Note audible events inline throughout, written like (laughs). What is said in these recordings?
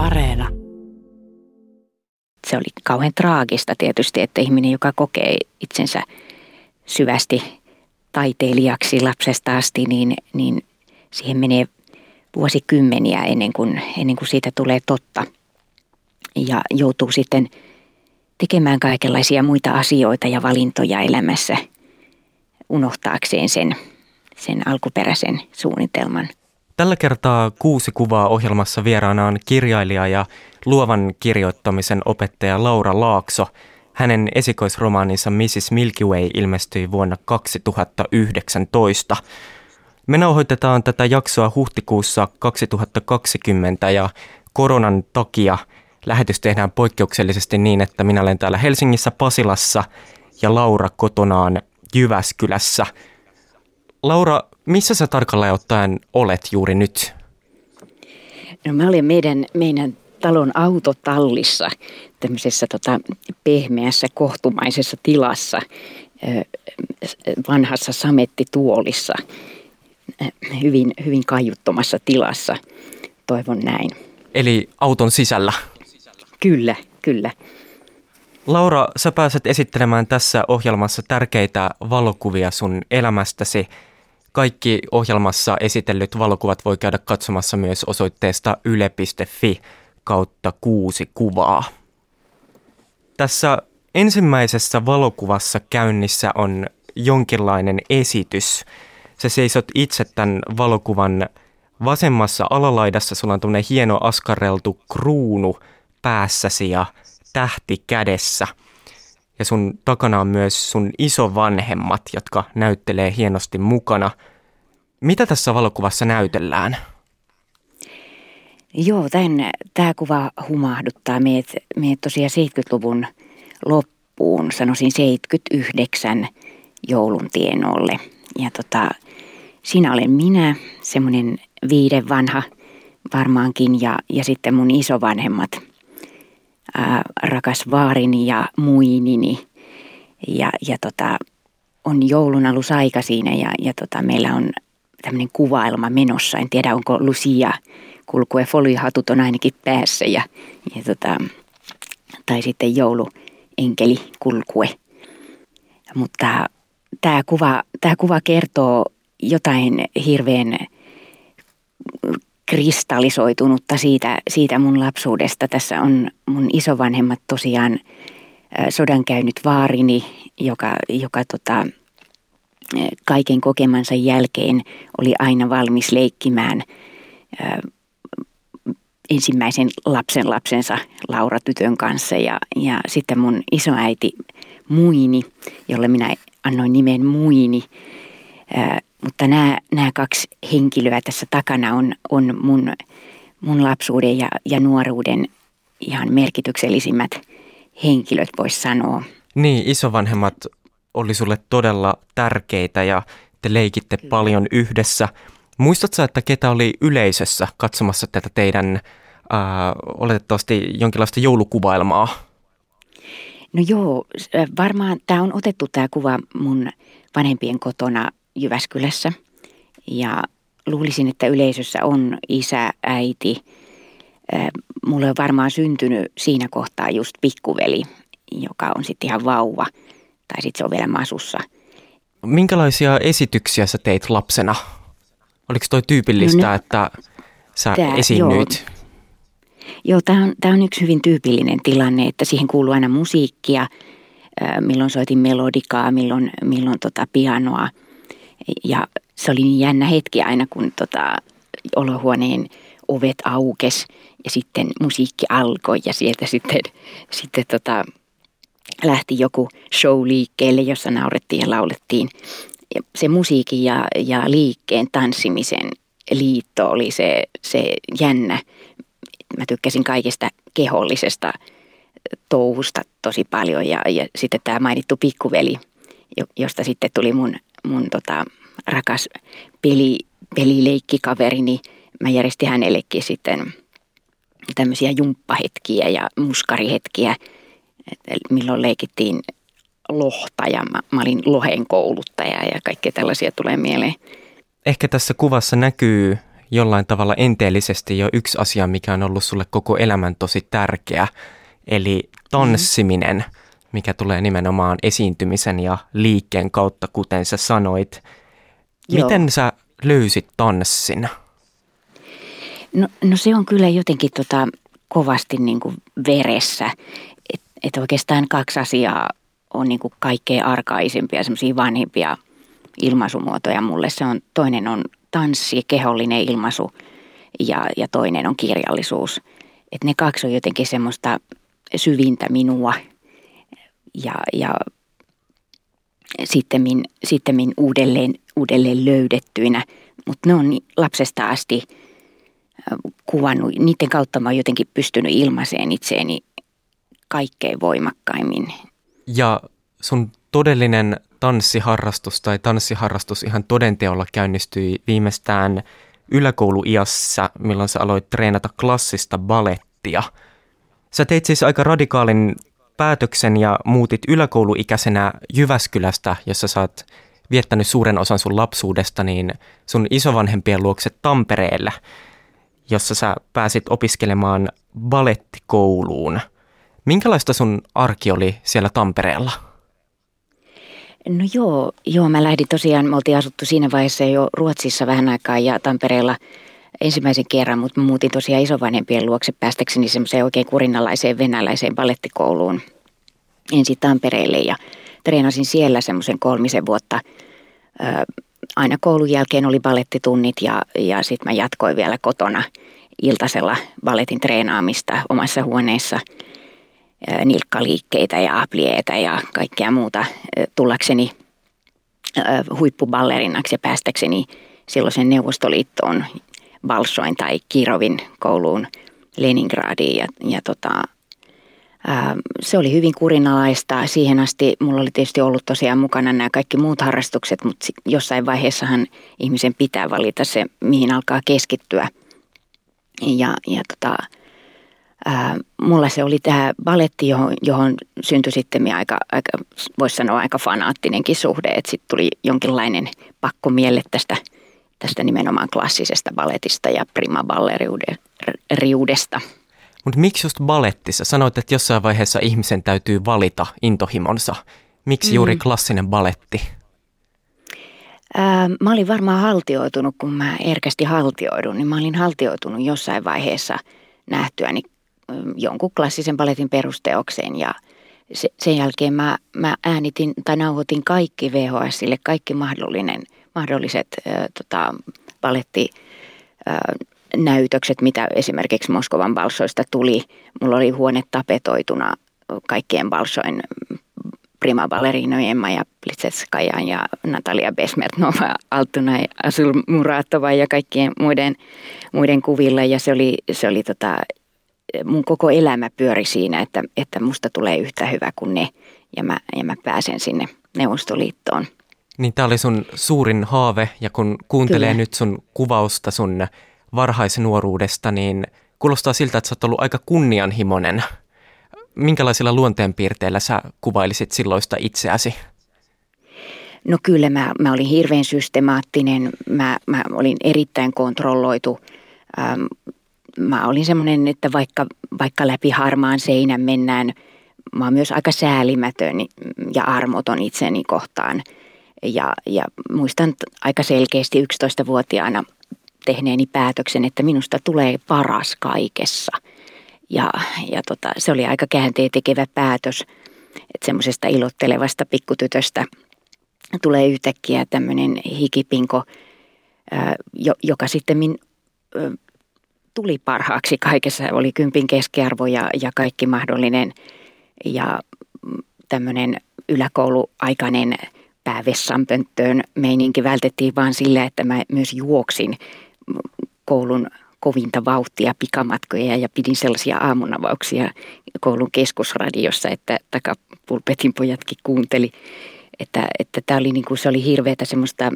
Areena. Se oli kauhean traagista tietysti, että ihminen, joka kokee itsensä syvästi taiteilijaksi lapsesta asti, niin, niin siihen menee vuosikymmeniä ennen kuin, ennen kuin siitä tulee totta. Ja joutuu sitten tekemään kaikenlaisia muita asioita ja valintoja elämässä unohtaakseen sen, sen alkuperäisen suunnitelman. Tällä kertaa kuusi kuvaa ohjelmassa vieraana on kirjailija ja luovan kirjoittamisen opettaja Laura Laakso. Hänen esikoisromaaninsa Mrs. Milky Way ilmestyi vuonna 2019. Me nauhoitetaan tätä jaksoa huhtikuussa 2020 ja koronan takia lähetys tehdään poikkeuksellisesti niin, että minä olen täällä Helsingissä Pasilassa ja Laura kotonaan Jyväskylässä. Laura, missä sä tarkalleen ottaen olet juuri nyt? No mä olen meidän, meidän talon autotallissa, tämmöisessä tota, pehmeässä kohtumaisessa tilassa, vanhassa samettituolissa, hyvin, hyvin kaiuttomassa tilassa, toivon näin. Eli auton sisällä? Kyllä, kyllä. Laura, sä pääset esittelemään tässä ohjelmassa tärkeitä valokuvia sun elämästäsi. Kaikki ohjelmassa esitellyt valokuvat voi käydä katsomassa myös osoitteesta yle.fi kautta kuusi kuvaa. Tässä ensimmäisessä valokuvassa käynnissä on jonkinlainen esitys. Sä seisot itse tämän valokuvan vasemmassa alalaidassa. Sulla on tämmöinen hieno askareltu kruunu päässäsi ja tähti kädessä. Ja sun takana on myös sun isovanhemmat, jotka näyttelee hienosti mukana. Mitä tässä valokuvassa näytellään? Joo, tämä kuva humahduttaa meidät, meidät tosiaan 70-luvun loppuun, sanoisin 79 joulun tienolle. Ja tota, siinä olen minä, semmoinen viiden vanha varmaankin, ja, ja sitten mun isovanhemmat, ää, rakas vaarini ja muinini. Ja, ja tota, on joulun alusaika siinä ja, ja tota, meillä on tämmöinen kuvailma menossa. En tiedä, onko Lucia kulkue, foliohatut on ainakin päässä ja, ja tota, tai sitten jouluenkeli kulkue. Mutta tämä kuva, tämä kuva kertoo jotain hirveän kristallisoitunutta siitä, siitä mun lapsuudesta. Tässä on mun isovanhemmat tosiaan sodan käynyt vaarini, joka, joka tota, kaiken kokemansa jälkeen oli aina valmis leikkimään ensimmäisen lapsen lapsensa Laura tytön kanssa ja, ja sitten mun isoäiti Muini, jolle minä annoin nimen Muini. Mutta nämä, nämä kaksi henkilöä tässä takana on, on mun, mun lapsuuden ja, ja nuoruuden ihan merkityksellisimmät henkilöt, voisi sanoa. Niin, isovanhemmat oli sulle todella tärkeitä ja te leikitte Kyllä. paljon yhdessä. Muistatko, että ketä oli yleisössä katsomassa tätä teidän äh, oletettavasti jonkinlaista joulukuvailmaa? No joo, varmaan tämä on otettu tämä kuva mun vanhempien kotona Jyväskylässä. Ja luulisin, että yleisössä on isä, äiti. Mulle on varmaan syntynyt siinä kohtaa just pikkuveli, joka on sitten ihan vauva. Tai sitten se on vielä masussa. Minkälaisia esityksiä sä teit lapsena? Oliko toi tyypillistä, no ne, että sä tää, esiinnyit? Joo, joo tämä on, tää on yksi hyvin tyypillinen tilanne, että siihen kuuluu aina musiikkia, milloin soitin melodikaa, milloin, milloin tota pianoa – ja se oli niin jännä hetki aina, kun tota, olohuoneen ovet aukes ja sitten musiikki alkoi ja sieltä sitten, sitten tota, lähti joku show liikkeelle, jossa naurettiin ja laulettiin. Ja se musiikin ja, ja liikkeen tanssimisen liitto oli se, se jännä. Mä tykkäsin kaikesta kehollisesta touhusta tosi paljon ja, ja sitten tämä mainittu pikkuveli, josta sitten tuli mun mun tota, rakas peli, pelileikkikaverini, mä järjestin hänellekin sitten tämmöisiä jumppahetkiä ja muskarihetkiä, milloin leikittiin lohta ja mä, mä olin lohen kouluttaja ja kaikkea tällaisia tulee mieleen. Ehkä tässä kuvassa näkyy jollain tavalla enteellisesti jo yksi asia, mikä on ollut sulle koko elämän tosi tärkeä, eli tanssiminen, mm. mikä tulee nimenomaan esiintymisen ja liikkeen kautta, kuten sä sanoit. Joo. Miten sä löysit tanssin? No, no se on kyllä jotenkin tota, kovasti niin kuin veressä. Että et oikeastaan kaksi asiaa on niin kuin kaikkein arkaisimpia, semmoisia vanhimpia ilmaisumuotoja mulle. Se on, toinen on tanssi, kehollinen ilmaisu ja, ja toinen on kirjallisuus. Et ne kaksi on jotenkin semmoista syvintä minua ja, ja sitten sittemmin uudelleen, uudelleen löydettyinä. Mutta ne on lapsesta asti kuvannut, niiden kautta mä oon jotenkin pystynyt ilmaiseen itseeni kaikkein voimakkaimmin. Ja sun todellinen tanssiharrastus tai tanssiharrastus ihan todenteolla käynnistyi viimeistään yläkouluiassa, milloin sä aloit treenata klassista balettia. Sä teit siis aika radikaalin päätöksen ja muutit yläkouluikäisenä Jyväskylästä, jossa oot viettänyt suuren osan sun lapsuudesta, niin sun isovanhempien luokse Tampereelle, jossa sä pääsit opiskelemaan balettikouluun. Minkälaista sun arki oli siellä Tampereella? No joo, joo, mä lähdin tosiaan, me oltiin asuttu siinä vaiheessa jo Ruotsissa vähän aikaa ja Tampereella ensimmäisen kerran, mutta muutin tosiaan isovanhempien luokse päästäkseni semmoiseen oikein kurinalaiseen venäläiseen ballettikouluun ensin Tampereelle ja treenasin siellä semmoisen kolmisen vuotta. Aina koulun jälkeen oli ballettitunnit ja, ja sitten mä jatkoin vielä kotona iltasella balletin treenaamista omassa huoneessa – nilkkaliikkeitä ja aplieitä ja kaikkea muuta tullakseni huippuballerinaksi ja päästäkseni silloisen Neuvostoliittoon Balsoin tai Kirovin kouluun Leningradiin ja, ja tota, ää, se oli hyvin kurinalaista. Siihen asti mulla oli tietysti ollut tosiaan mukana nämä kaikki muut harrastukset, mutta jossain vaiheessahan ihmisen pitää valita se, mihin alkaa keskittyä. Ja, ja tota, ää, mulla se oli tämä baletti, johon, johon syntyi sitten aika, aika voisi sanoa aika fanaattinenkin suhde, että sitten tuli jonkinlainen pakko mielle tästä, tästä nimenomaan klassisesta baletista ja prima balleriudesta. Mutta miksi just balettissa? Sanoit, että jossain vaiheessa ihmisen täytyy valita intohimonsa. Miksi mm. juuri klassinen baletti? Mä olin varmaan haltioitunut, kun mä erkästi haltioidun, niin mä olin haltioitunut jossain vaiheessa nähtyäni jonkun klassisen paletin perusteokseen ja se, sen jälkeen mä, mä äänitin tai nauhoitin kaikki VHSille, kaikki mahdollinen, mahdolliset äh, tota, paletti äh, näytökset, mitä esimerkiksi Moskovan balsoista tuli. Mulla oli huone tapetoituna kaikkien balsoin prima ballerinojen Maja Plitsetskajan ja Natalia Besmertnova, Altuna ja Asul Muratova ja kaikkien muiden, muiden kuvilla. Ja se oli, se oli tota mun koko elämä pyöri siinä, että, että musta tulee yhtä hyvä kuin ne ja mä, ja mä pääsen sinne Neuvostoliittoon. Niin tämä oli sun suurin haave ja kun kuuntelee Kyllä. nyt sun kuvausta sun varhaisnuoruudesta, niin kuulostaa siltä, että sä oot ollut aika kunnianhimoinen. Minkälaisilla luonteenpiirteillä sä kuvailisit silloista itseäsi? No kyllä, mä, mä olin hirveän systemaattinen, mä, mä olin erittäin kontrolloitu. Ähm, mä olin semmoinen, että vaikka, vaikka läpi harmaan seinän mennään, mä oon myös aika säälimätön ja armoton itseni kohtaan. Ja, ja muistan aika selkeästi 11-vuotiaana tehneeni päätöksen, että minusta tulee paras kaikessa. Ja, ja tota, se oli aika käänteen tekevä päätös, että semmoisesta ilottelevasta pikkutytöstä tulee yhtäkkiä tämmöinen hikipinko, joka sitten min, tuli parhaaksi kaikessa. Oli kympin keskiarvo ja, ja kaikki mahdollinen ja tämmöinen yläkouluaikainen päävessanpönttöön meininki vältettiin vaan sillä, että mä myös juoksin koulun kovinta vauhtia pikamatkoja ja pidin sellaisia aamunavauksia koulun keskusradiossa, että takapulpetin pojatkin kuunteli. Että, että tämä oli niin kuin, se oli hirveätä semmoista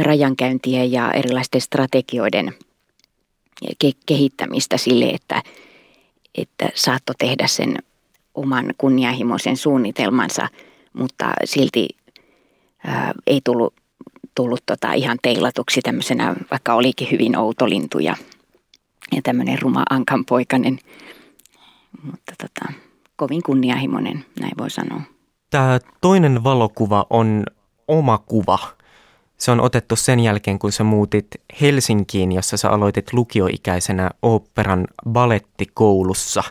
rajankäyntiä ja erilaisten strategioiden – ke- kehittämistä sille, että, että saatto tehdä sen oman kunnianhimoisen suunnitelmansa, mutta silti ää, ei tullut tullut tota ihan teilatuksi tämmöisenä, vaikka olikin hyvin outo lintu ja, ja tämmöinen ruma ankanpoikainen, mutta tota, kovin kunnianhimoinen, näin voi sanoa. Tämä toinen valokuva on oma kuva. Se on otettu sen jälkeen, kun sä muutit Helsinkiin, jossa sä aloitit lukioikäisenä oopperan balettikoulussa.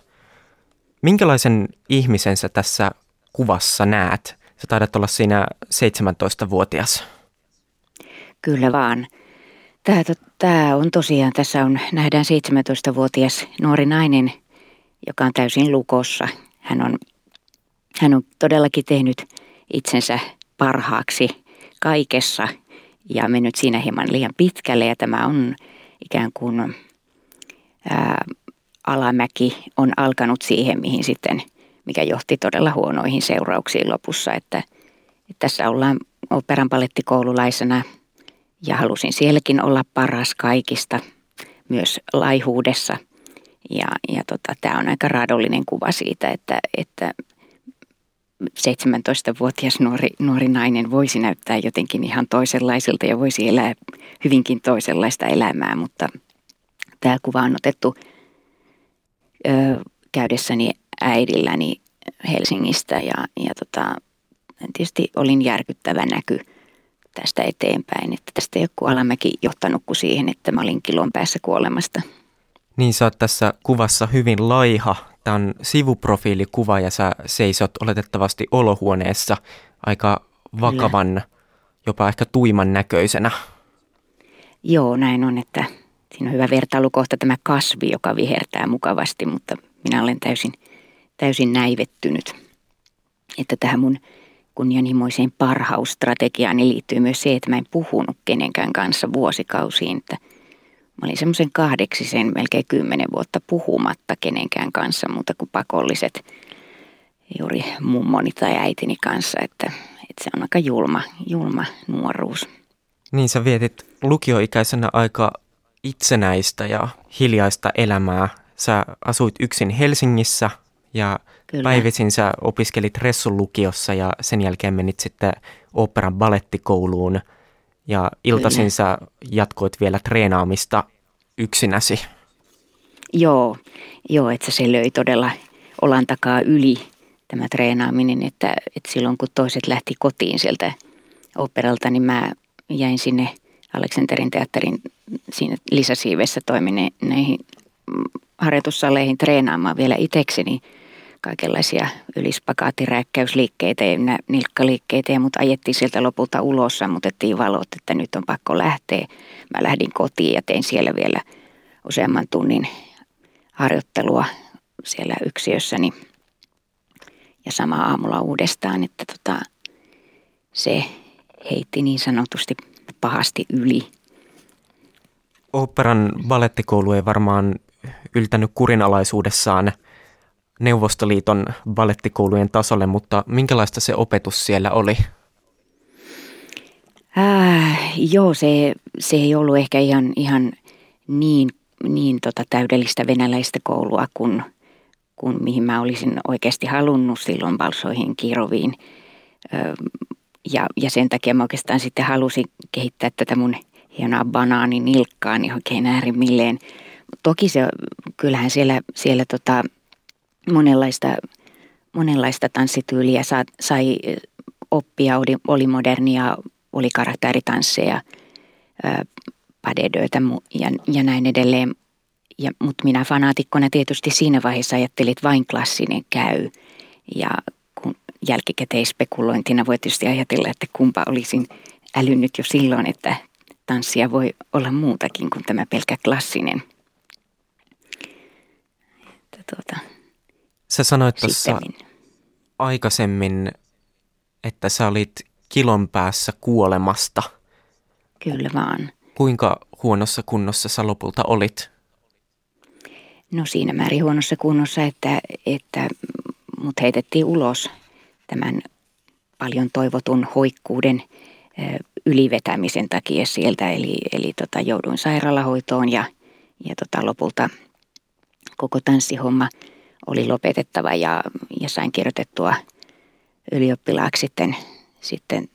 Minkälaisen ihmisen sä tässä kuvassa näet? Sä taidat olla siinä 17-vuotias. Kyllä vaan. Tämä, tämä on tosiaan, tässä on, nähdään 17-vuotias nuori nainen, joka on täysin lukossa. Hän on, hän on todellakin tehnyt itsensä parhaaksi kaikessa ja mennyt siinä hieman liian pitkälle ja tämä on ikään kuin ää, alamäki on alkanut siihen, mihin sitten, mikä johti todella huonoihin seurauksiin lopussa, että, että tässä ollaan operan palettikoululaisena ja halusin sielläkin olla paras kaikista, myös laihuudessa. Ja, ja tota, tämä on aika raadollinen kuva siitä, että, että 17-vuotias nuori, nuori nainen voisi näyttää jotenkin ihan toisenlaiselta ja voisi elää hyvinkin toisenlaista elämää, mutta tämä kuva on otettu ö, käydessäni äidilläni Helsingistä ja, ja tota, tietysti olin järkyttävä näky tästä eteenpäin, että tästä ei ole alamäki johtanut kuin siihen, että mä olin kilon päässä kuolemasta. Niin sä oot tässä kuvassa hyvin laiha Tämä on sivuprofiilikuva ja sä seisot oletettavasti olohuoneessa aika vakavan, Kyllä. jopa ehkä tuiman näköisenä. Joo, näin on, että siinä on hyvä vertailukohta tämä kasvi, joka vihertää mukavasti, mutta minä olen täysin, täysin näivettynyt. Että tähän mun kunnianhimoiseen parhausstrategiaan liittyy myös se, että mä en puhunut kenenkään kanssa vuosikausiin, että – Mä olin semmoisen kahdeksisen, melkein kymmenen vuotta puhumatta kenenkään kanssa muuta kuin pakolliset juuri mummoni tai äitini kanssa, että, että se on aika julma, julma nuoruus. Niin sä vietit lukioikäisenä aika itsenäistä ja hiljaista elämää. Sä asuit yksin Helsingissä ja Kyllä. päivisin sä opiskelit Ressun lukiossa ja sen jälkeen menit sitten operan balettikouluun – ja iltaisin sä jatkoit vielä treenaamista yksinäsi. Joo, joo, että se löi todella olan takaa yli tämä treenaaminen, että, että silloin kun toiset lähti kotiin sieltä operalta, niin mä jäin sinne Aleksanterin teatterin siinä lisäsiivessä toimineihin harjoitussaleihin treenaamaan vielä itsekseni – kaikenlaisia ylispakaattiräkkäysliikkeitä ja nilkkaliikkeitä ja mut ajettiin sieltä lopulta ulos, sammutettiin valot, että nyt on pakko lähteä. Mä lähdin kotiin ja tein siellä vielä useamman tunnin harjoittelua siellä yksiössäni ja sama aamulla uudestaan, että tota, se heitti niin sanotusti pahasti yli. Operan ballettikoulu ei varmaan yltänyt kurinalaisuudessaan – Neuvostoliiton ballettikoulujen tasolle, mutta minkälaista se opetus siellä oli? Äh, joo, se, se ei ollut ehkä ihan, ihan niin, niin tota täydellistä venäläistä koulua kuin, kuin mihin mä olisin oikeasti halunnut silloin Balsoihin Kiroviin. Ö, ja, ja sen takia mä oikeastaan sitten halusin kehittää tätä mun hienoa banaaninilkkaa niin oikein äärimmilleen. Toki se, kyllähän siellä, siellä tota, monenlaista, monenlaista tanssityyliä sai, sai oppia, oli, oli modernia, oli karakteritansseja, padedöitä ja, ja näin edelleen. Mutta minä fanaatikkona tietysti siinä vaiheessa ajattelin, että vain klassinen käy. Ja kun jälkikäteispekulointina voi tietysti ajatella, että kumpa olisin älynnyt jo silloin, että tanssia voi olla muutakin kuin tämä pelkä klassinen. Että tuota, Sä sanoit tuossa aikaisemmin, että sä olit kilon päässä kuolemasta. Kyllä vaan. Kuinka huonossa kunnossa sä lopulta olit? No siinä määrin huonossa kunnossa, että, että mut heitettiin ulos tämän paljon toivotun hoikkuuden ylivetämisen takia sieltä. Eli, eli tota, jouduin sairaalahoitoon ja, ja tota, lopulta koko tanssihomma – oli lopetettava ja, ja sain kirjoitettua ylioppilaaksi sitten, sitten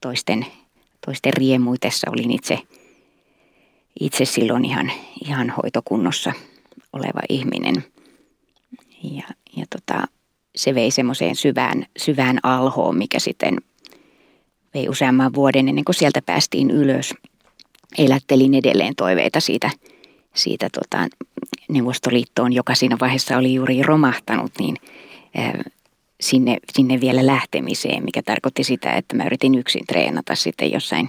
toisten toisten riemuitessa olin itse, itse silloin ihan, ihan hoitokunnossa oleva ihminen. Ja, ja tota, se vei semmoiseen syvään, syvään alhoon, mikä sitten vei useamman vuoden ennen kuin sieltä päästiin ylös. Elättelin edelleen toiveita siitä, siitä tota, Neuvostoliittoon, joka siinä vaiheessa oli juuri romahtanut, niin sinne, sinne vielä lähtemiseen, mikä tarkoitti sitä, että mä yritin yksin treenata sitten jossain,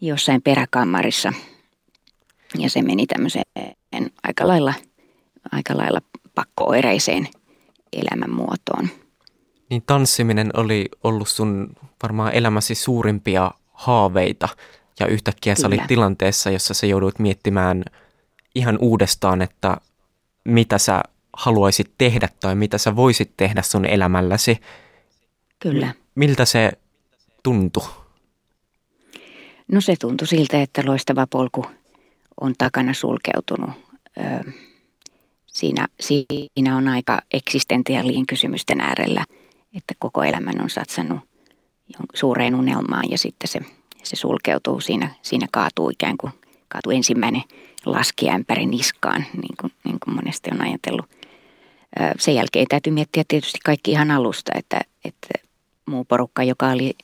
jossain peräkammarissa. Ja se meni tämmöiseen aika lailla, aika lailla pakkooireiseen elämänmuotoon. Niin tanssiminen oli ollut sun varmaan elämäsi suurimpia haaveita ja yhtäkkiä Kyllä. sä olit tilanteessa, jossa sä joudut miettimään ihan uudestaan, että mitä sä haluaisit tehdä tai mitä sä voisit tehdä sun elämälläsi. Kyllä. Miltä se tuntui? No se tuntui siltä, että loistava polku on takana sulkeutunut. Öö, siinä, siinä on aika eksistentiaalien kysymysten äärellä, että koko elämän on satsannut suureen unelmaan ja sitten se, se sulkeutuu siinä, siinä kaatuu ikään kuin kaatuu ensimmäinen laskiämpäri niskaan, niin kuin, niin kuin monesti on ajatellut – sen jälkeen täytyy miettiä tietysti kaikki ihan alusta, että, että muu porukka, joka oli,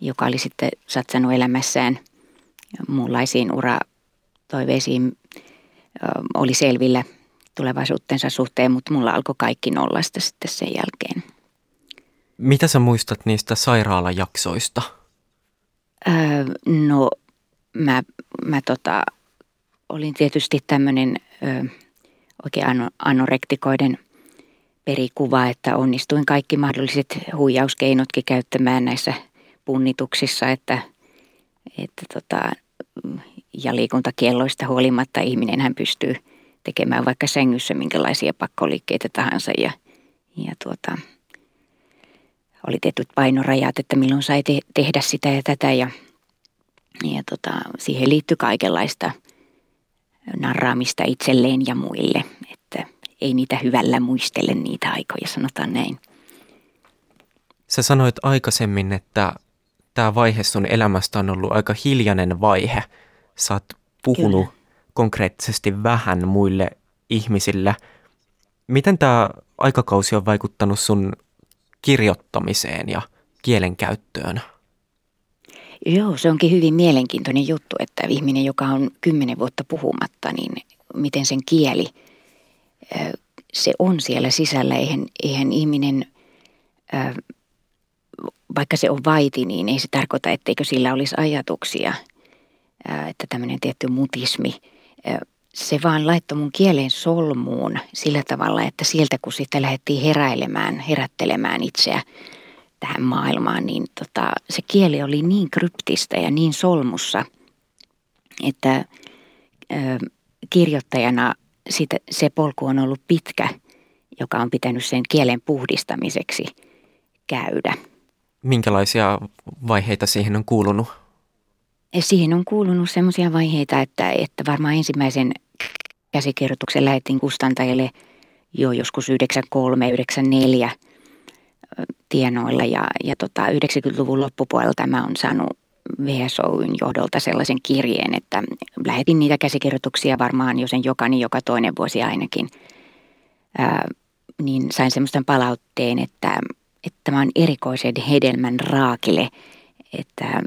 joka oli sitten satsannut elämässään muunlaisiin uratoiveisiin, oli selvillä tulevaisuutensa suhteen, mutta mulla alkoi kaikki nollasta sitten sen jälkeen. Mitä sä muistat niistä sairaalajaksoista? Öö, no mä, mä tota, olin tietysti tämmöinen oikein anorektikoiden perikuva, että onnistuin kaikki mahdolliset huijauskeinotkin käyttämään näissä punnituksissa, että, että tota, ja liikuntakielloista huolimatta ihminen hän pystyy tekemään vaikka sängyssä minkälaisia pakkoliikkeitä tahansa ja, ja tuota, oli tietyt painorajat, että milloin sai te- tehdä sitä ja tätä ja, ja tota, siihen liittyi kaikenlaista narraamista itselleen ja muille, että ei niitä hyvällä muistele niitä aikoja, sanotaan näin. Sä sanoit aikaisemmin, että tämä vaihe sun elämästä on ollut aika hiljainen vaihe. Sä oot puhunut Kyllä. konkreettisesti vähän muille ihmisille. Miten tämä aikakausi on vaikuttanut sun kirjoittamiseen ja kielenkäyttöön? Joo, se onkin hyvin mielenkiintoinen juttu, että ihminen, joka on kymmenen vuotta puhumatta, niin miten sen kieli – se on siellä sisällä. Eihän, eihän ihminen, vaikka se on vaiti, niin ei se tarkoita, etteikö sillä olisi ajatuksia. Että tämmöinen tietty mutismi, se vaan laittoi mun kielen solmuun sillä tavalla, että sieltä kun sitten lähdettiin heräilemään, herättelemään itseä tähän maailmaan, niin tota, se kieli oli niin kryptistä ja niin solmussa, että ö, kirjoittajana siitä, se polku on ollut pitkä, joka on pitänyt sen kielen puhdistamiseksi käydä. Minkälaisia vaiheita siihen on kuulunut? Siihen on kuulunut sellaisia vaiheita, että, että varmaan ensimmäisen käsikirjoituksen lähetin kustantajille jo joskus 93-94 tienoilla ja, ja tota 90-luvun loppupuolelta mä oon saanut VSOyn johdolta sellaisen kirjeen, että lähetin niitä käsikirjoituksia varmaan jo sen jokani joka toinen vuosi ainakin. Ää, niin sain semmoisen palautteen, että, että tämä on erikoisen hedelmän raakile, että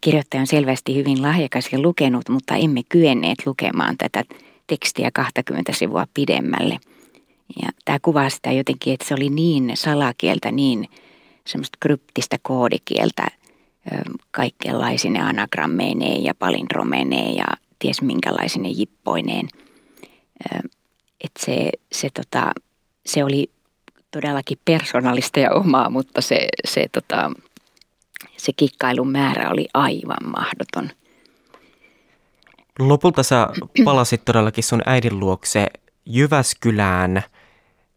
kirjoittaja on selvästi hyvin lahjakas ja lukenut, mutta emme kyenneet lukemaan tätä tekstiä 20 sivua pidemmälle. Ja tämä kuvaa sitä jotenkin, että se oli niin salakieltä, niin semmoista kryptistä koodikieltä – kaikenlaisine anagrammeineen ja palindromeineen ja ties minkälaisine jippoineen. Että se, se, tota, se oli todellakin persoonallista ja omaa, mutta se, se, tota, se kikkailun määrä oli aivan mahdoton. Lopulta sä palasit todellakin sun äidin luokse Jyväskylään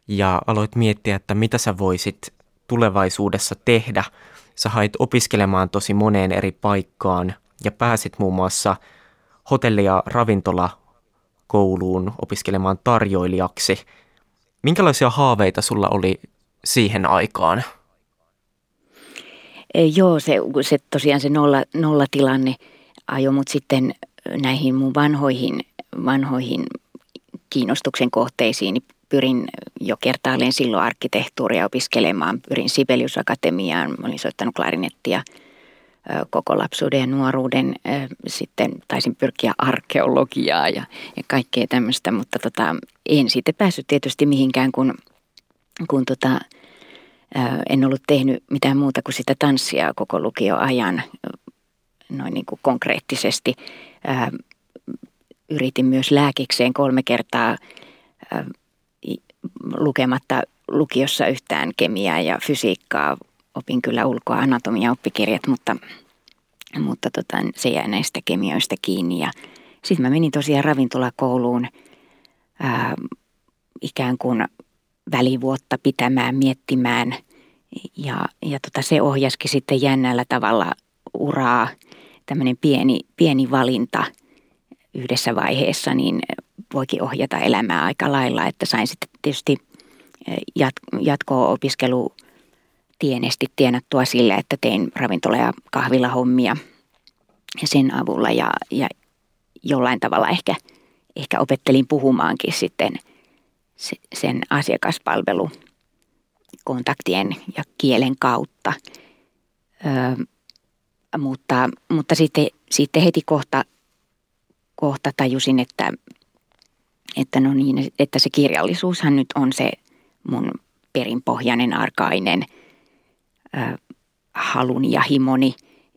ja aloit miettiä, että mitä sä voisit tulevaisuudessa tehdä – sä hait opiskelemaan tosi moneen eri paikkaan ja pääsit muun muassa hotelli- ja ravintolakouluun opiskelemaan tarjoilijaksi. Minkälaisia haaveita sulla oli siihen aikaan? Joo, se, se tosiaan se nolla, nollatilanne ajoi mut sitten näihin mun vanhoihin, vanhoihin kiinnostuksen kohteisiin. Niin pyrin jo kertaalleen silloin arkkitehtuuria opiskelemaan. Pyrin Sibelius Akatemiaan, mä olin soittanut klarinettia koko lapsuuden ja nuoruuden. Sitten taisin pyrkiä arkeologiaa ja, ja kaikkea tämmöistä, mutta tota, en sitten päässyt tietysti mihinkään, kun, kun tota, en ollut tehnyt mitään muuta kuin sitä tanssia koko lukioajan noin niin kuin konkreettisesti. Yritin myös lääkikseen kolme kertaa lukematta lukiossa yhtään kemiaa ja fysiikkaa. Opin kyllä ulkoa anatomia oppikirjat, mutta, mutta tota, se jäi näistä kemioista kiinni. Ja sitten mä menin tosiaan ravintolakouluun ää, ikään kuin välivuotta pitämään, miettimään. Ja, ja tota, se ohjaskin sitten jännällä tavalla uraa. Tämmöinen pieni, pieni valinta yhdessä vaiheessa, niin voikin ohjata elämää aika lailla, että sain sitten tietysti jat- jatko-opiskelu tienesti tienattua sillä, että tein ravintola- ja kahvilahommia sen avulla ja, ja jollain tavalla ehkä, ehkä opettelin puhumaankin sitten sen asiakaspalvelu kontaktien ja kielen kautta. Ö, mutta, mutta sitten, sitten heti kohta, kohta tajusin, että, että, no niin, että se kirjallisuushan nyt on se mun perinpohjainen arkainen ö, haluni ja himoni,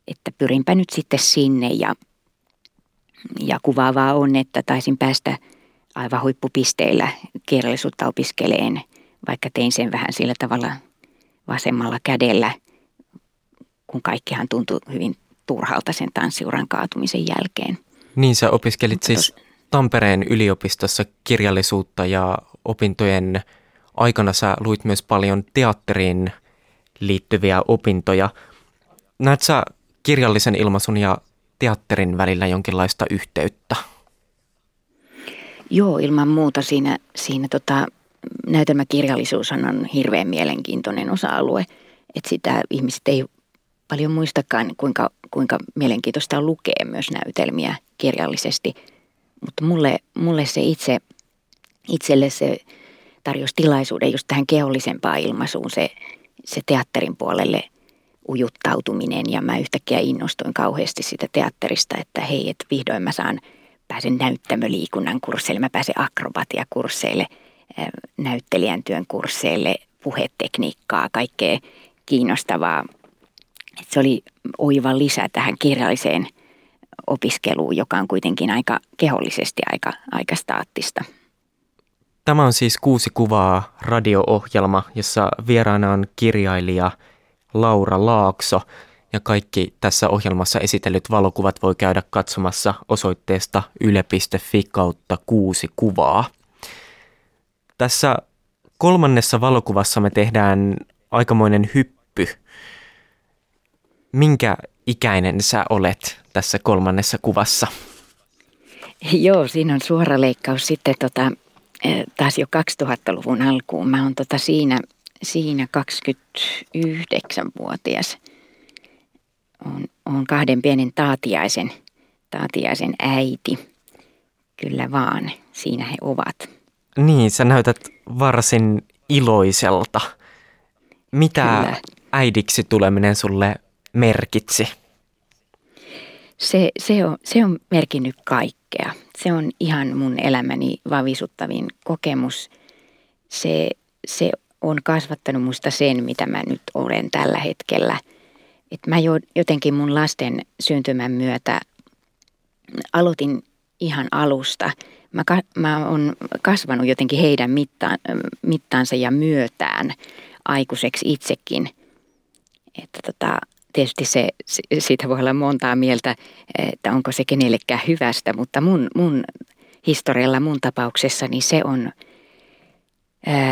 että pyrinpä nyt sitten sinne ja, ja kuvaavaa on, että taisin päästä aivan huippupisteillä kirjallisuutta opiskeleen, vaikka tein sen vähän sillä tavalla vasemmalla kädellä, kun kaikkihan tuntui hyvin turhalta sen tanssiuran kaatumisen jälkeen. Niin sä opiskelit Mutta siis tos... Tampereen yliopistossa kirjallisuutta ja opintojen aikana sä luit myös paljon teatteriin liittyviä opintoja. Näet sä kirjallisen ilmaisun ja teatterin välillä jonkinlaista yhteyttä? Joo, ilman muuta siinä, siinä tota, näytelmäkirjallisuus on hirveän mielenkiintoinen osa-alue. Että sitä ihmiset ei paljon muistakaan, kuinka, kuinka mielenkiintoista on lukea myös näytelmiä kirjallisesti. Mutta mulle, mulle se itse, itselle se tarjosi tilaisuuden just tähän kehollisempaan ilmaisuun, se, se teatterin puolelle ujuttautuminen. Ja mä yhtäkkiä innostuin kauheasti sitä teatterista, että hei, että vihdoin mä saan, pääsen näyttämöliikunnan kursseille, mä pääsen akrobatiakursseille, näyttelijän työn kursseille, puhetekniikkaa, kaikkea kiinnostavaa. Et se oli oiva lisä tähän kirjalliseen opiskeluun, joka on kuitenkin aika kehollisesti aika, aika staattista. Tämä on siis kuusi kuvaa radio-ohjelma, jossa vieraana on kirjailija Laura Laakso ja kaikki tässä ohjelmassa esitellyt valokuvat voi käydä katsomassa osoitteesta yle.fi kautta kuusi kuvaa. Tässä kolmannessa valokuvassa me tehdään aikamoinen hyppy. Minkä ikäinen sä olet tässä kolmannessa kuvassa? Joo, siinä on suora leikkaus sitten tota, Eh, taas jo 2000-luvun alkuun. Mä oon tota siinä, siinä 29-vuotias. On, on kahden pienen taatiaisen, taatiaisen äiti. Kyllä vaan, siinä he ovat. Niin, sä näytät varsin iloiselta. Mitä Kyllä. äidiksi tuleminen sulle merkitsi? Se, se, on, se on merkinnyt kaikkea se on ihan mun elämäni vavisuttavin kokemus. Se, se on kasvattanut musta sen, mitä mä nyt olen tällä hetkellä. Et mä jo, jotenkin mun lasten syntymän myötä aloitin ihan alusta. Mä, mä oon kasvanut jotenkin heidän mittaan, mittaansa ja myötään aikuiseksi itsekin. Että tota, tietysti se, siitä voi olla montaa mieltä, että onko se kenellekään hyvästä, mutta mun, mun historialla, mun tapauksessa, niin se on,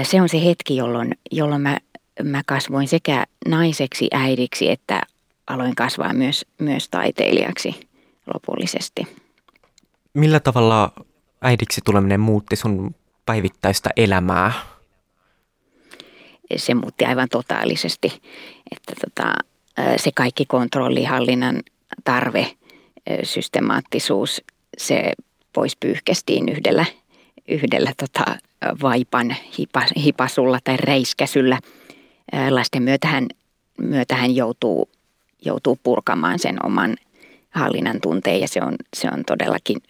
se on se hetki, jolloin, jolloin mä, mä kasvoin sekä naiseksi, äidiksi, että aloin kasvaa myös, myös taiteilijaksi lopullisesti. Millä tavalla äidiksi tuleminen muutti sun päivittäistä elämää? Se muutti aivan totaalisesti. Että tota, se kaikki kontrollihallinnan tarve, systemaattisuus, se pois pyyhkästiin yhdellä, yhdellä tota vaipan hipasulla tai reiskäsyllä. Lasten myötähän, myötähän joutuu, joutuu purkamaan sen oman hallinnan tunteen ja se on, se on todellakin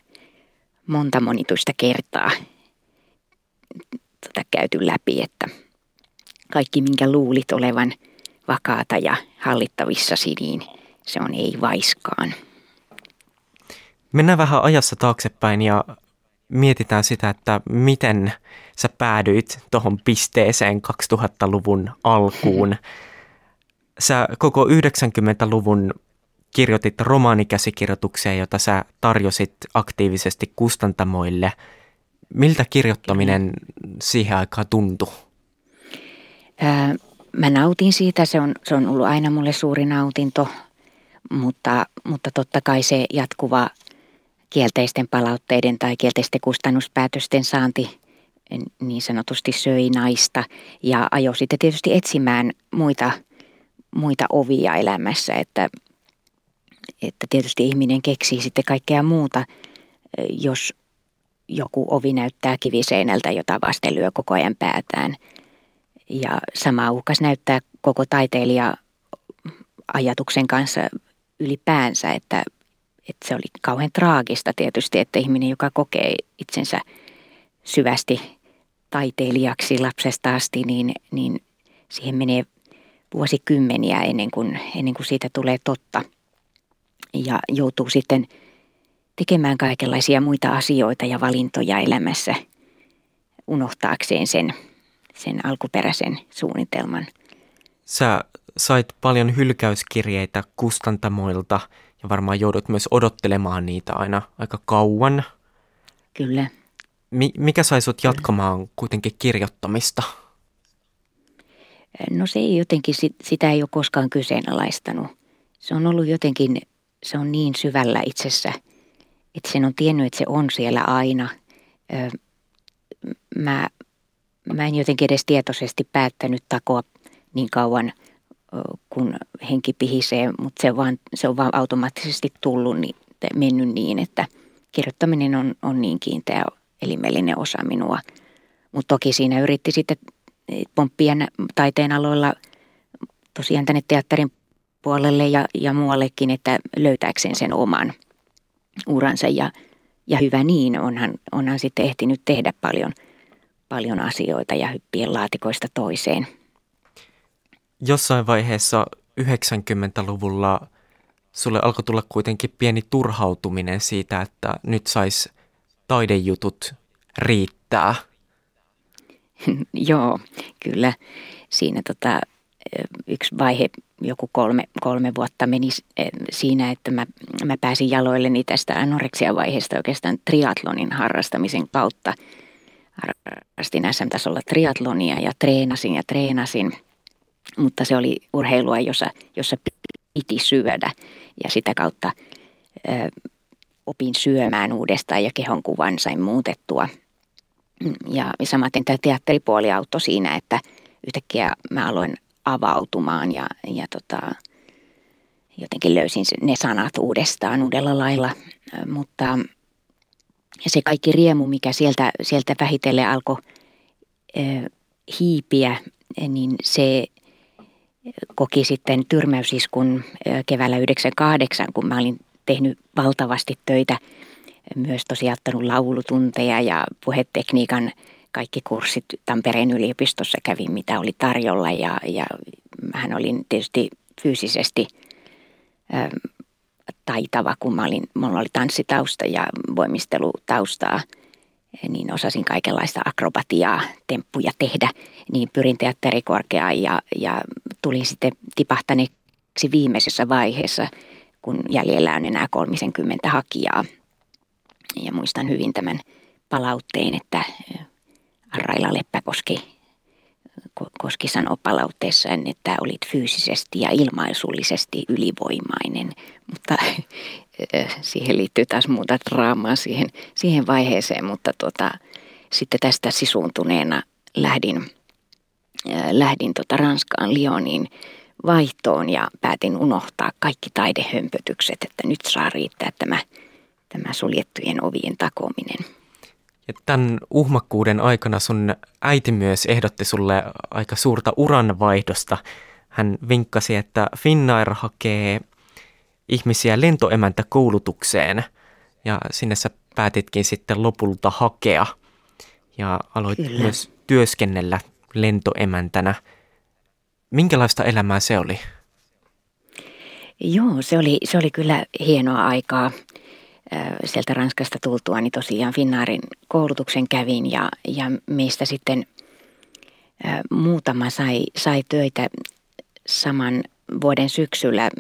monta monituista kertaa tota käyty läpi, että kaikki minkä luulit olevan vakaata ja hallittavissasi, niin se on ei vaiskaan. Mennään vähän ajassa taaksepäin ja mietitään sitä, että miten sä päädyit tuohon pisteeseen 2000-luvun alkuun. Sä koko 90-luvun kirjoitit romaanikäsikirjoituksia, jota sä tarjosit aktiivisesti kustantamoille. Miltä kirjoittaminen siihen aikaan tuntui? Ää, mä nautin siitä, se on, se on ollut aina mulle suuri nautinto, mutta, mutta totta kai se jatkuva kielteisten palautteiden tai kielteisten kustannuspäätösten saanti niin sanotusti söi naista ja ajoi sitten tietysti etsimään muita, muita ovia elämässä, että, että tietysti ihminen keksii sitten kaikkea muuta, jos joku ovi näyttää kiviseinältä, jota vasten lyö koko ajan päätään. Ja sama uhkas näyttää koko taiteilija ajatuksen kanssa ylipäänsä, että että se oli kauhean traagista tietysti, että ihminen, joka kokee itsensä syvästi taiteilijaksi lapsesta asti, niin, niin siihen menee vuosikymmeniä ennen kuin, ennen kuin siitä tulee totta. Ja joutuu sitten tekemään kaikenlaisia muita asioita ja valintoja elämässä unohtaakseen sen, sen alkuperäisen suunnitelman. Sä sait paljon hylkäyskirjeitä kustantamoilta – ja varmaan joudut myös odottelemaan niitä aina aika kauan. Kyllä. Mi- mikä sai sut jatkamaan kuitenkin kirjoittamista? No se ei jotenkin, sitä ei ole koskaan kyseenalaistanut. Se on ollut jotenkin, se on niin syvällä itsessä, että sen on tiennyt, että se on siellä aina. Mä, mä en jotenkin edes tietoisesti päättänyt takoa niin kauan – kun henki pihisee, mutta se, vaan, se on vaan automaattisesti tullut, niin, mennyt niin, että kirjoittaminen on, on niin kiinteä elimellinen osa minua. Mutta toki siinä yritti sitten pomppia taiteen aloilla tosiaan tänne teatterin puolelle ja, ja muuallekin, että löytääkseen sen oman uransa. Ja, ja hyvä niin, onhan, onhan sitten ehtinyt tehdä paljon, paljon asioita ja hyppien laatikoista toiseen – jossain vaiheessa 90-luvulla sulle alkoi tulla kuitenkin pieni turhautuminen siitä, että nyt sais taidejutut riittää. (laughs) Joo, kyllä. Siinä tota, yksi vaihe, joku kolme, kolme vuotta meni siinä, että mä, mä pääsin jaloilleni tästä anoreksia-vaiheesta oikeastaan triatlonin harrastamisen kautta. Harrastin SM-tasolla triatlonia ja treenasin ja treenasin – mutta se oli urheilua, jossa, jossa piti syödä ja sitä kautta ö, opin syömään uudestaan ja kehon kuvan sain muutettua. Ja samaten tämä teatteripuoli auttoi siinä, että yhtäkkiä mä aloin avautumaan ja, ja tota, jotenkin löysin ne sanat uudestaan uudella lailla. Mutta se kaikki riemu, mikä sieltä, sieltä vähitellen alkoi hiipiä, niin se koki sitten tyrmäysiskun keväällä 98, kun mä olin tehnyt valtavasti töitä, myös tosiaan ottanut laulutunteja ja puhetekniikan kaikki kurssit Tampereen yliopistossa kävin, mitä oli tarjolla. Ja, ja mähän olin tietysti fyysisesti ä, taitava, kun mä olin, mulla oli tanssitausta ja voimistelutaustaa – niin osasin kaikenlaista akrobatiaa, temppuja tehdä, niin pyrin teatterikorkeaan ja, ja tulin sitten tipahtaneeksi viimeisessä vaiheessa, kun jäljellä on enää 30 hakijaa. Ja muistan hyvin tämän palautteen, että Raila Leppäkoski Koski sanoi palautteessaan, että olit fyysisesti ja ilmaisullisesti ylivoimainen, mutta siihen liittyy taas muuta draamaa siihen, siihen vaiheeseen, mutta tota, sitten tästä sisuuntuneena lähdin, lähdin tota Ranskaan Lyoniin vaihtoon ja päätin unohtaa kaikki taidehömpötykset, että nyt saa riittää tämä, tämä suljettujen ovien takominen. Ja tämän uhmakkuuden aikana sun äiti myös ehdotti sulle aika suurta uranvaihdosta. Hän vinkkasi, että Finnair hakee ihmisiä lentoemäntä koulutukseen ja sinne sä päätitkin sitten lopulta hakea ja aloit Kyllä. myös työskennellä lentoemäntänä. Minkälaista elämää se oli? Joo, se oli, se oli kyllä hienoa aikaa. Sieltä Ranskasta tultua, niin tosiaan Finnaarin koulutuksen kävin ja, ja meistä sitten muutama sai, sai töitä saman vuoden syksyllä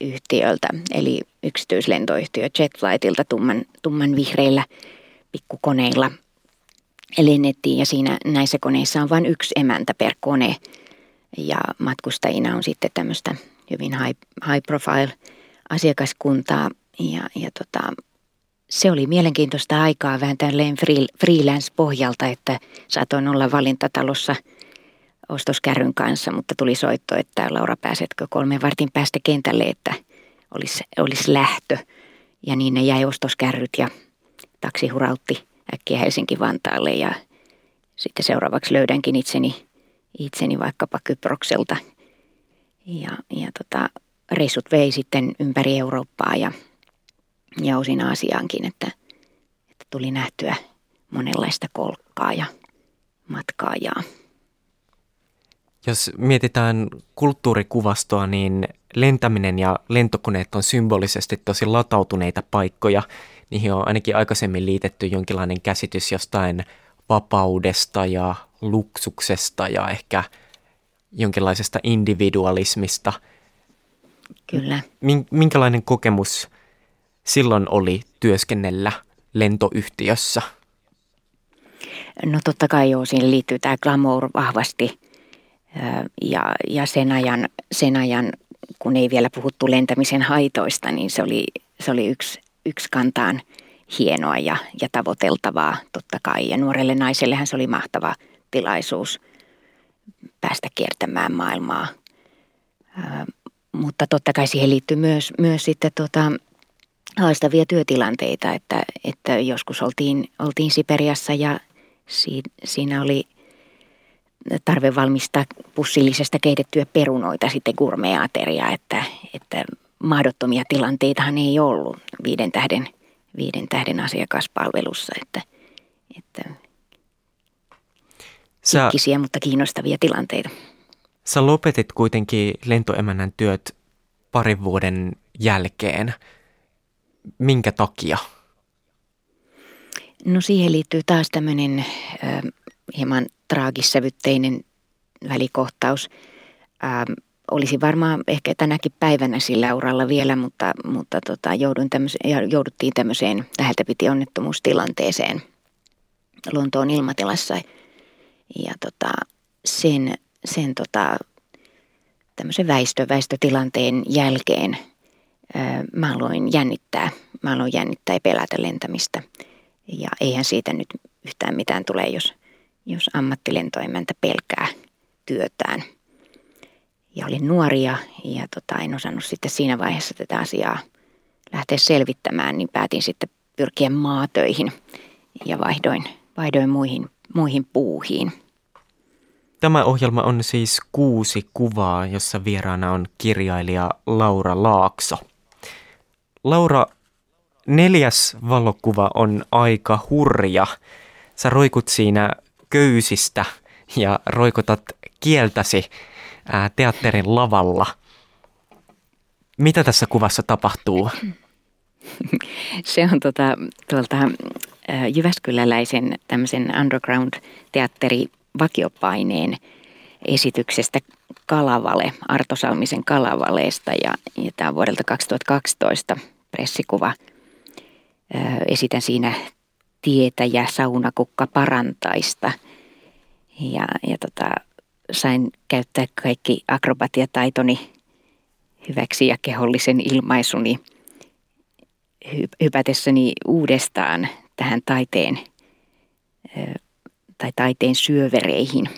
Jetflight-yhtiöltä, eli yksityislentoyhtiö Jetflightilta tumman, tumman vihreillä pikkukoneilla lennettiin ja siinä näissä koneissa on vain yksi emäntä per kone ja matkustajina on sitten tämmöistä hyvin high, high profile asiakaskuntaa ja, ja tota, se oli mielenkiintoista aikaa vähän tälleen freelance-pohjalta, että saatoin olla valintatalossa ostoskärryn kanssa, mutta tuli soitto, että Laura pääsetkö kolmen vartin päästä kentälle, että olisi, olisi lähtö. Ja niin ne jäi ostoskärryt ja taksi hurautti äkkiä Helsinki-Vantaalle ja sitten seuraavaksi löydänkin itseni, itseni vaikkapa Kyprokselta. Ja, ja tota, reissut vei sitten ympäri Eurooppaa ja, ja osin Aasiaankin, että, että tuli nähtyä monenlaista kolkkaa ja matkaajaa. Jos mietitään kulttuurikuvastoa, niin lentäminen ja lentokoneet on symbolisesti tosi latautuneita paikkoja. Niihin on ainakin aikaisemmin liitetty jonkinlainen käsitys jostain vapaudesta ja luksuksesta ja ehkä jonkinlaisesta individualismista. Kyllä. Minkälainen kokemus silloin oli työskennellä lentoyhtiössä? No totta kai joo, siihen liittyy tämä glamour vahvasti ja, ja sen, ajan, sen ajan, kun ei vielä puhuttu lentämisen haitoista, niin se oli, se oli yksi, yksi kantaan hienoa ja, ja tavoiteltavaa totta kai. Ja nuorelle naisellehän se oli mahtava tilaisuus päästä kiertämään maailmaa. mutta totta kai siihen liittyy myös, myös sitten tota, haastavia työtilanteita, että, että joskus oltiin, oltiin Siperiassa ja si, siinä oli tarve valmistaa pussillisesta keitettyä perunoita sitten gourmet että, että mahdottomia tilanteitahan ei ollut viiden tähden, viiden tähden asiakaspalvelussa, että, että Sä, ikkisiä, mutta kiinnostavia tilanteita. Sä lopetit kuitenkin lentoemännän työt parin vuoden jälkeen. Minkä takia? No siihen liittyy taas tämmöinen hieman traagissävytteinen välikohtaus. Ähm, olisi varmaan ehkä tänäkin päivänä sillä uralla vielä, mutta, mutta tota, joudun tämmöiseen, jouduttiin tämmöiseen läheltä piti onnettomuustilanteeseen Lontoon ilmatilassa. Ja tota, sen, sen tota, tämmöisen väistö, väistötilanteen jälkeen ää, mä aloin jännittää. Mä aloin jännittää ja pelätä lentämistä. Ja eihän siitä nyt yhtään mitään tule, jos, jos ammattilentoimäntä pelkää työtään. Ja olin nuoria ja tota, en osannut sitten siinä vaiheessa tätä asiaa lähteä selvittämään, niin päätin sitten pyrkiä maatöihin ja vaihdoin, vaihdoin muihin, muihin puuhiin. Tämä ohjelma on siis kuusi kuvaa, jossa vieraana on kirjailija Laura Laakso. Laura, neljäs valokuva on aika hurja. Sä roikut siinä köysistä ja roikotat kieltäsi ää, teatterin lavalla. Mitä tässä kuvassa tapahtuu? (clears throat) Se on tota, tuolta Jyväskyläläisen tämmöisen underground-teatteri vakiopaineen esityksestä Kalavale, Arto Salmisen Kalavaleesta ja, ja tämä on vuodelta 2012 pressikuva. Esitän siinä tietä ja saunakukka parantaista. Ja, ja tota, sain käyttää kaikki akrobatiataitoni hyväksi ja kehollisen ilmaisuni hypätessäni uudestaan tähän taiteen tai taiteen syövereihin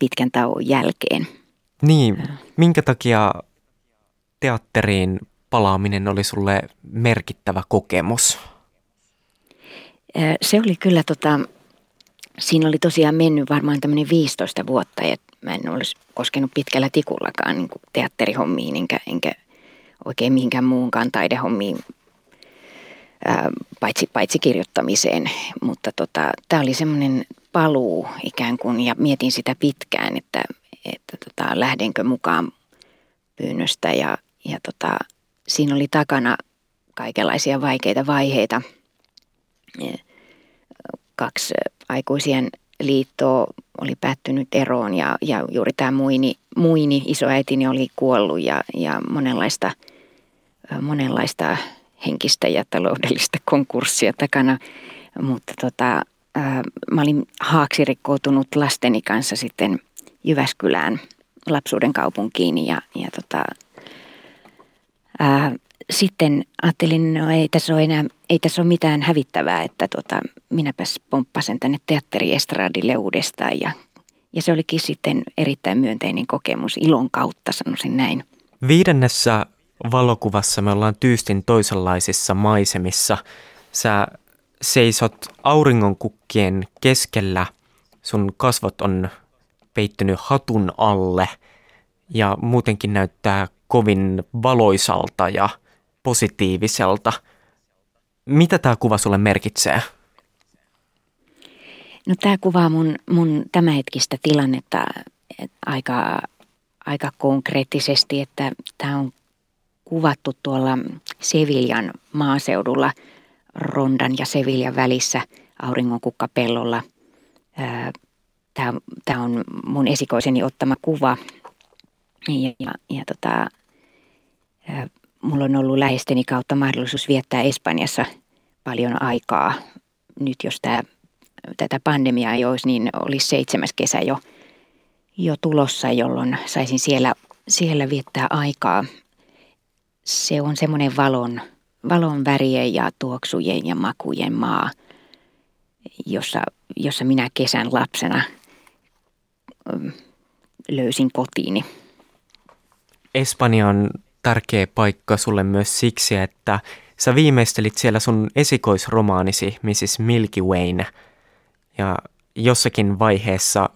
pitkän tauon jälkeen. Niin, minkä takia teatteriin palaaminen oli sulle merkittävä kokemus? Se oli kyllä tota, siinä oli tosiaan mennyt varmaan tämmöinen 15 vuotta ja mä en olisi koskenut pitkällä tikullakaan niin kuin teatterihommiin enkä, enkä oikein mihinkään muunkaan taidehommiin ää, paitsi, paitsi kirjoittamiseen. Mutta tota, tämä oli semmoinen paluu ikään kuin ja mietin sitä pitkään, että, että tota, lähdenkö mukaan pyynnöstä ja, ja tota, siinä oli takana kaikenlaisia vaikeita vaiheita. Kaksi aikuisien liitto oli päättynyt eroon ja, ja juuri tämä muini, muini isoäitini oli kuollut ja, ja monenlaista, monenlaista henkistä ja taloudellista konkurssia takana. Mutta tota, mä olin haaksirikkoutunut lasteni kanssa sitten Jyväskylään lapsuuden kaupunkiin ja, ja tota, ää, sitten ajattelin, no ei tässä ole enää, ei tässä ole mitään hävittävää, että tota, minäpäs pomppasen tänne teatteriestradille uudestaan ja, ja se olikin sitten erittäin myönteinen kokemus ilon kautta, sanoisin näin. Viidennessä valokuvassa me ollaan tyystin toisenlaisissa maisemissa. Sä seisot auringonkukkien keskellä, sun kasvot on peittynyt hatun alle ja muutenkin näyttää kovin valoisalta ja – positiiviselta. Mitä tämä kuva sulle merkitsee? No tämä kuvaa mun, mun tämänhetkistä tilannetta aika, aika konkreettisesti, että tämä on kuvattu tuolla Seviljan maaseudulla Rondan ja Seviljan välissä auringonkukkapellolla. Tämä, on mun esikoiseni ottama kuva ja, ja, ja tota, mulla on ollut läheisteni kautta mahdollisuus viettää Espanjassa paljon aikaa. Nyt jos tämä, tätä pandemiaa ei olisi, niin olisi seitsemäs kesä jo, jo tulossa, jolloin saisin siellä, siellä viettää aikaa. Se on semmoinen valon, valon värien ja tuoksujen ja makujen maa, jossa, jossa minä kesän lapsena mm, löysin kotiini. Espanja on tärkeä paikka sulle myös siksi, että sä viimeistelit siellä sun esikoisromaanisi Mrs. Milky Wayne. Ja jossakin vaiheessa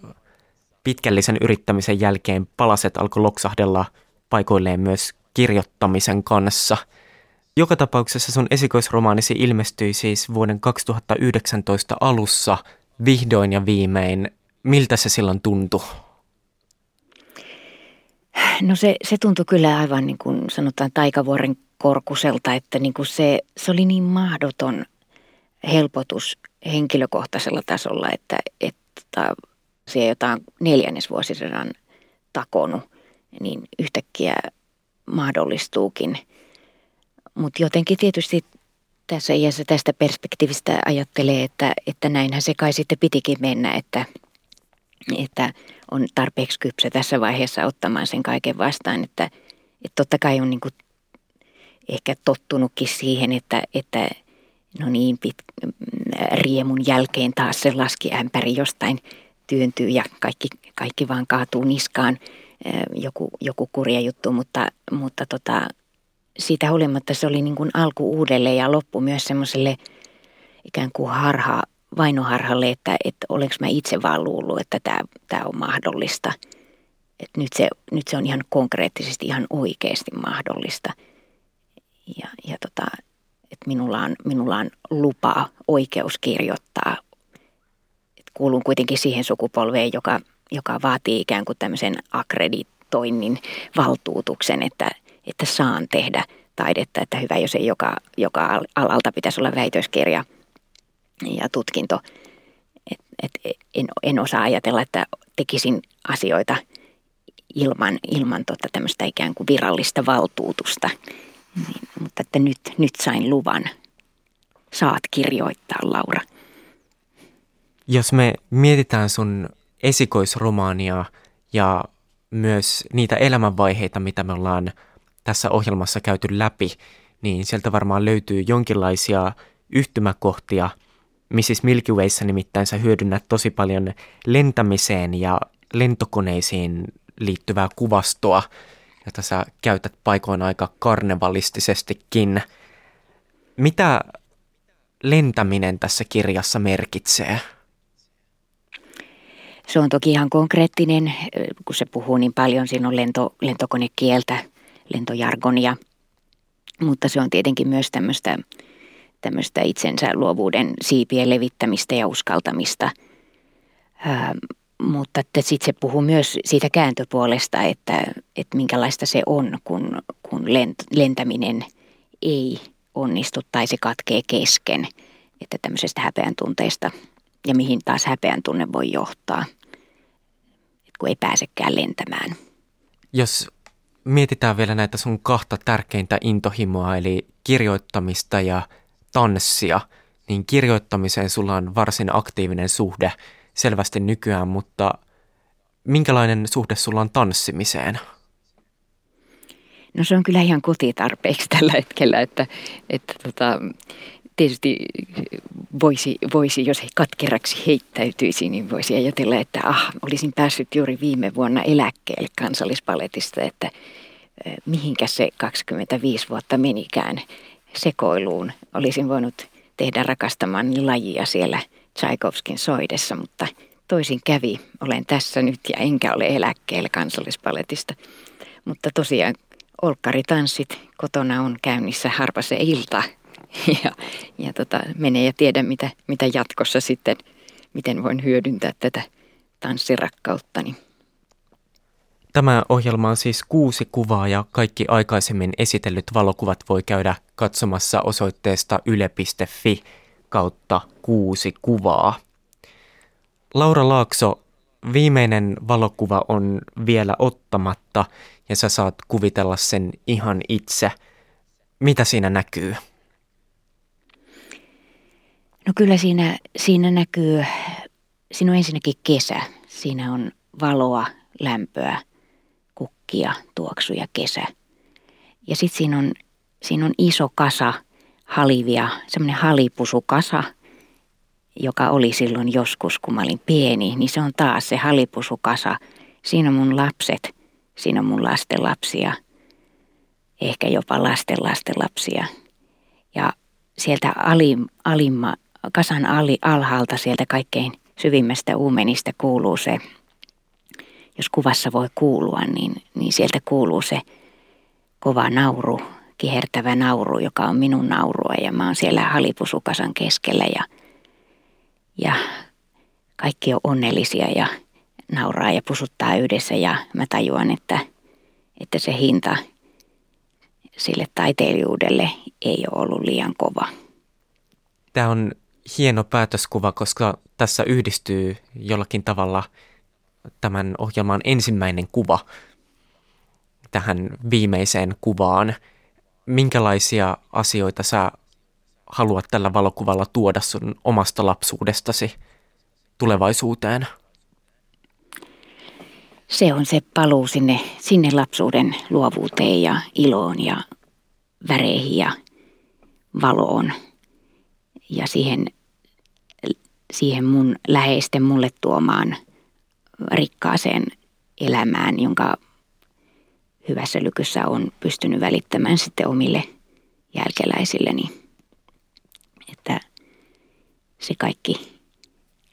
pitkällisen yrittämisen jälkeen palaset alkoi loksahdella paikoilleen myös kirjoittamisen kanssa. Joka tapauksessa sun esikoisromaanisi ilmestyi siis vuoden 2019 alussa vihdoin ja viimein. Miltä se silloin tuntui? No se, se tuntui kyllä aivan niin kuin sanotaan taikavuoren korkuselta, että niin kuin se, se oli niin mahdoton helpotus henkilökohtaisella tasolla, että, että se jotain neljännesvuosisadan takonut, niin yhtäkkiä mahdollistuukin. Mutta jotenkin tietysti tässä iässä tästä perspektiivistä ajattelee, että, että näinhän se kai sitten pitikin mennä, että, että on tarpeeksi kypsä tässä vaiheessa ottamaan sen kaiken vastaan, että, että totta kai on niin kuin ehkä tottunutkin siihen, että, että no niin, pit, riemun jälkeen taas se laskiämpäri jostain työntyy ja kaikki, kaikki vaan kaatuu niskaan, joku, joku kurja juttu, mutta, mutta tota, siitä huolimatta se oli niin kuin alku uudelleen ja loppu myös semmoiselle ikään kuin harha vainoharhalle, että, että olenko mä itse vaan luullut, että tämä, tämä on mahdollista. Että nyt, se, nyt se on ihan konkreettisesti ihan oikeasti mahdollista. Ja, ja tota, että minulla on, minulla on lupa, oikeus kirjoittaa. Et kuulun kuitenkin siihen sukupolveen, joka, joka vaatii ikään kuin tämmöisen akkreditoinnin valtuutuksen, että, että saan tehdä taidetta. Että hyvä, jos ei joka, joka alalta pitäisi olla väitöskirja – ja tutkinto. Et, et en, en osaa ajatella, että tekisin asioita ilman, ilman tota tämmöistä ikään kuin virallista valtuutusta. Niin, mutta että nyt, nyt sain luvan. Saat kirjoittaa, Laura. Jos me mietitään sun esikoisromaania ja myös niitä elämänvaiheita, mitä me ollaan tässä ohjelmassa käyty läpi, niin sieltä varmaan löytyy jonkinlaisia yhtymäkohtia – Mrs. Milky Wayssä nimittäin sä hyödynnät tosi paljon lentämiseen ja lentokoneisiin liittyvää kuvastoa, jota sä käytät paikoin aika karnevalistisestikin. Mitä lentäminen tässä kirjassa merkitsee? Se on toki ihan konkreettinen, kun se puhuu niin paljon, siinä on lento, lentokonekieltä, lentojargonia, mutta se on tietenkin myös tämmöistä, tämmöistä itsensä luovuuden siipien levittämistä ja uskaltamista. Ää, mutta sitten se puhuu myös siitä kääntöpuolesta, että, että minkälaista se on, kun, kun lent, lentäminen ei onnistu tai se katkee kesken. Että tämmöisestä häpeän tunteesta ja mihin taas häpeän tunne voi johtaa, että kun ei pääsekään lentämään. Jos mietitään vielä näitä sun kahta tärkeintä intohimoa, eli kirjoittamista ja tanssia, niin kirjoittamiseen sulla on varsin aktiivinen suhde selvästi nykyään, mutta minkälainen suhde sulla on tanssimiseen? No se on kyllä ihan kotitarpeeksi tällä hetkellä, että, että tota, tietysti voisi, voisi, jos katkeraksi heittäytyisi, niin voisi ajatella, että ah, olisin päässyt juuri viime vuonna eläkkeelle kansallispaletista, että mihinkä se 25 vuotta menikään sekoiluun. Olisin voinut tehdä rakastamani lajia siellä Tchaikovskin soidessa, mutta toisin kävi. Olen tässä nyt ja enkä ole eläkkeellä kansallispaletista. Mutta tosiaan olkkaritanssit kotona on käynnissä harva se ilta (laughs) ja, ja tota, mene ja tiedä mitä, mitä jatkossa sitten, miten voin hyödyntää tätä tanssirakkauttani. Tämä ohjelma on siis kuusi kuvaa ja kaikki aikaisemmin esitellyt valokuvat voi käydä katsomassa osoitteesta yle.fi kautta kuusi kuvaa. Laura Laakso, viimeinen valokuva on vielä ottamatta ja sä saat kuvitella sen ihan itse. Mitä siinä näkyy? No kyllä siinä, siinä näkyy, siinä on ensinnäkin kesä. Siinä on valoa, lämpöä, kukkia, tuoksuja, kesä. Ja sitten siinä on, siinä on iso kasa halivia, semmoinen halipusukasa, joka oli silloin joskus, kun mä olin pieni, niin se on taas se halipusukasa. Siinä on mun lapset, siinä on mun lastenlapsia, ehkä jopa lasten lastenlapsia. Ja sieltä alim, alimma, kasan ali, alhaalta sieltä kaikkein syvimmästä uumenista kuuluu se, jos kuvassa voi kuulua, niin, niin sieltä kuuluu se kova nauru, kihertävä nauru, joka on minun naurua ja mä oon siellä halipusukasan keskellä ja, ja kaikki on onnellisia ja nauraa ja pusuttaa yhdessä ja mä tajuan, että, että se hinta sille taiteilijuudelle ei ole ollut liian kova. Tämä on hieno päätöskuva, koska tässä yhdistyy jollakin tavalla tämän ohjelman ensimmäinen kuva tähän viimeiseen kuvaan. Minkälaisia asioita sä haluat tällä valokuvalla tuoda sun omasta lapsuudestasi tulevaisuuteen? Se on se paluu sinne, sinne lapsuuden luovuuteen ja iloon ja väreihin ja valoon ja siihen, siihen mun läheisten mulle tuomaan rikkaaseen elämään, jonka hyvässä lykyssä on pystynyt välittämään sitten omille jälkeläisilleni. Että se kaikki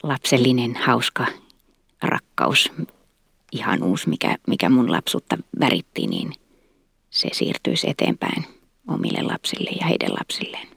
lapsellinen, hauska rakkaus, ihanuus, mikä, mikä mun lapsuutta väritti, niin se siirtyisi eteenpäin omille lapsille ja heidän lapsilleen.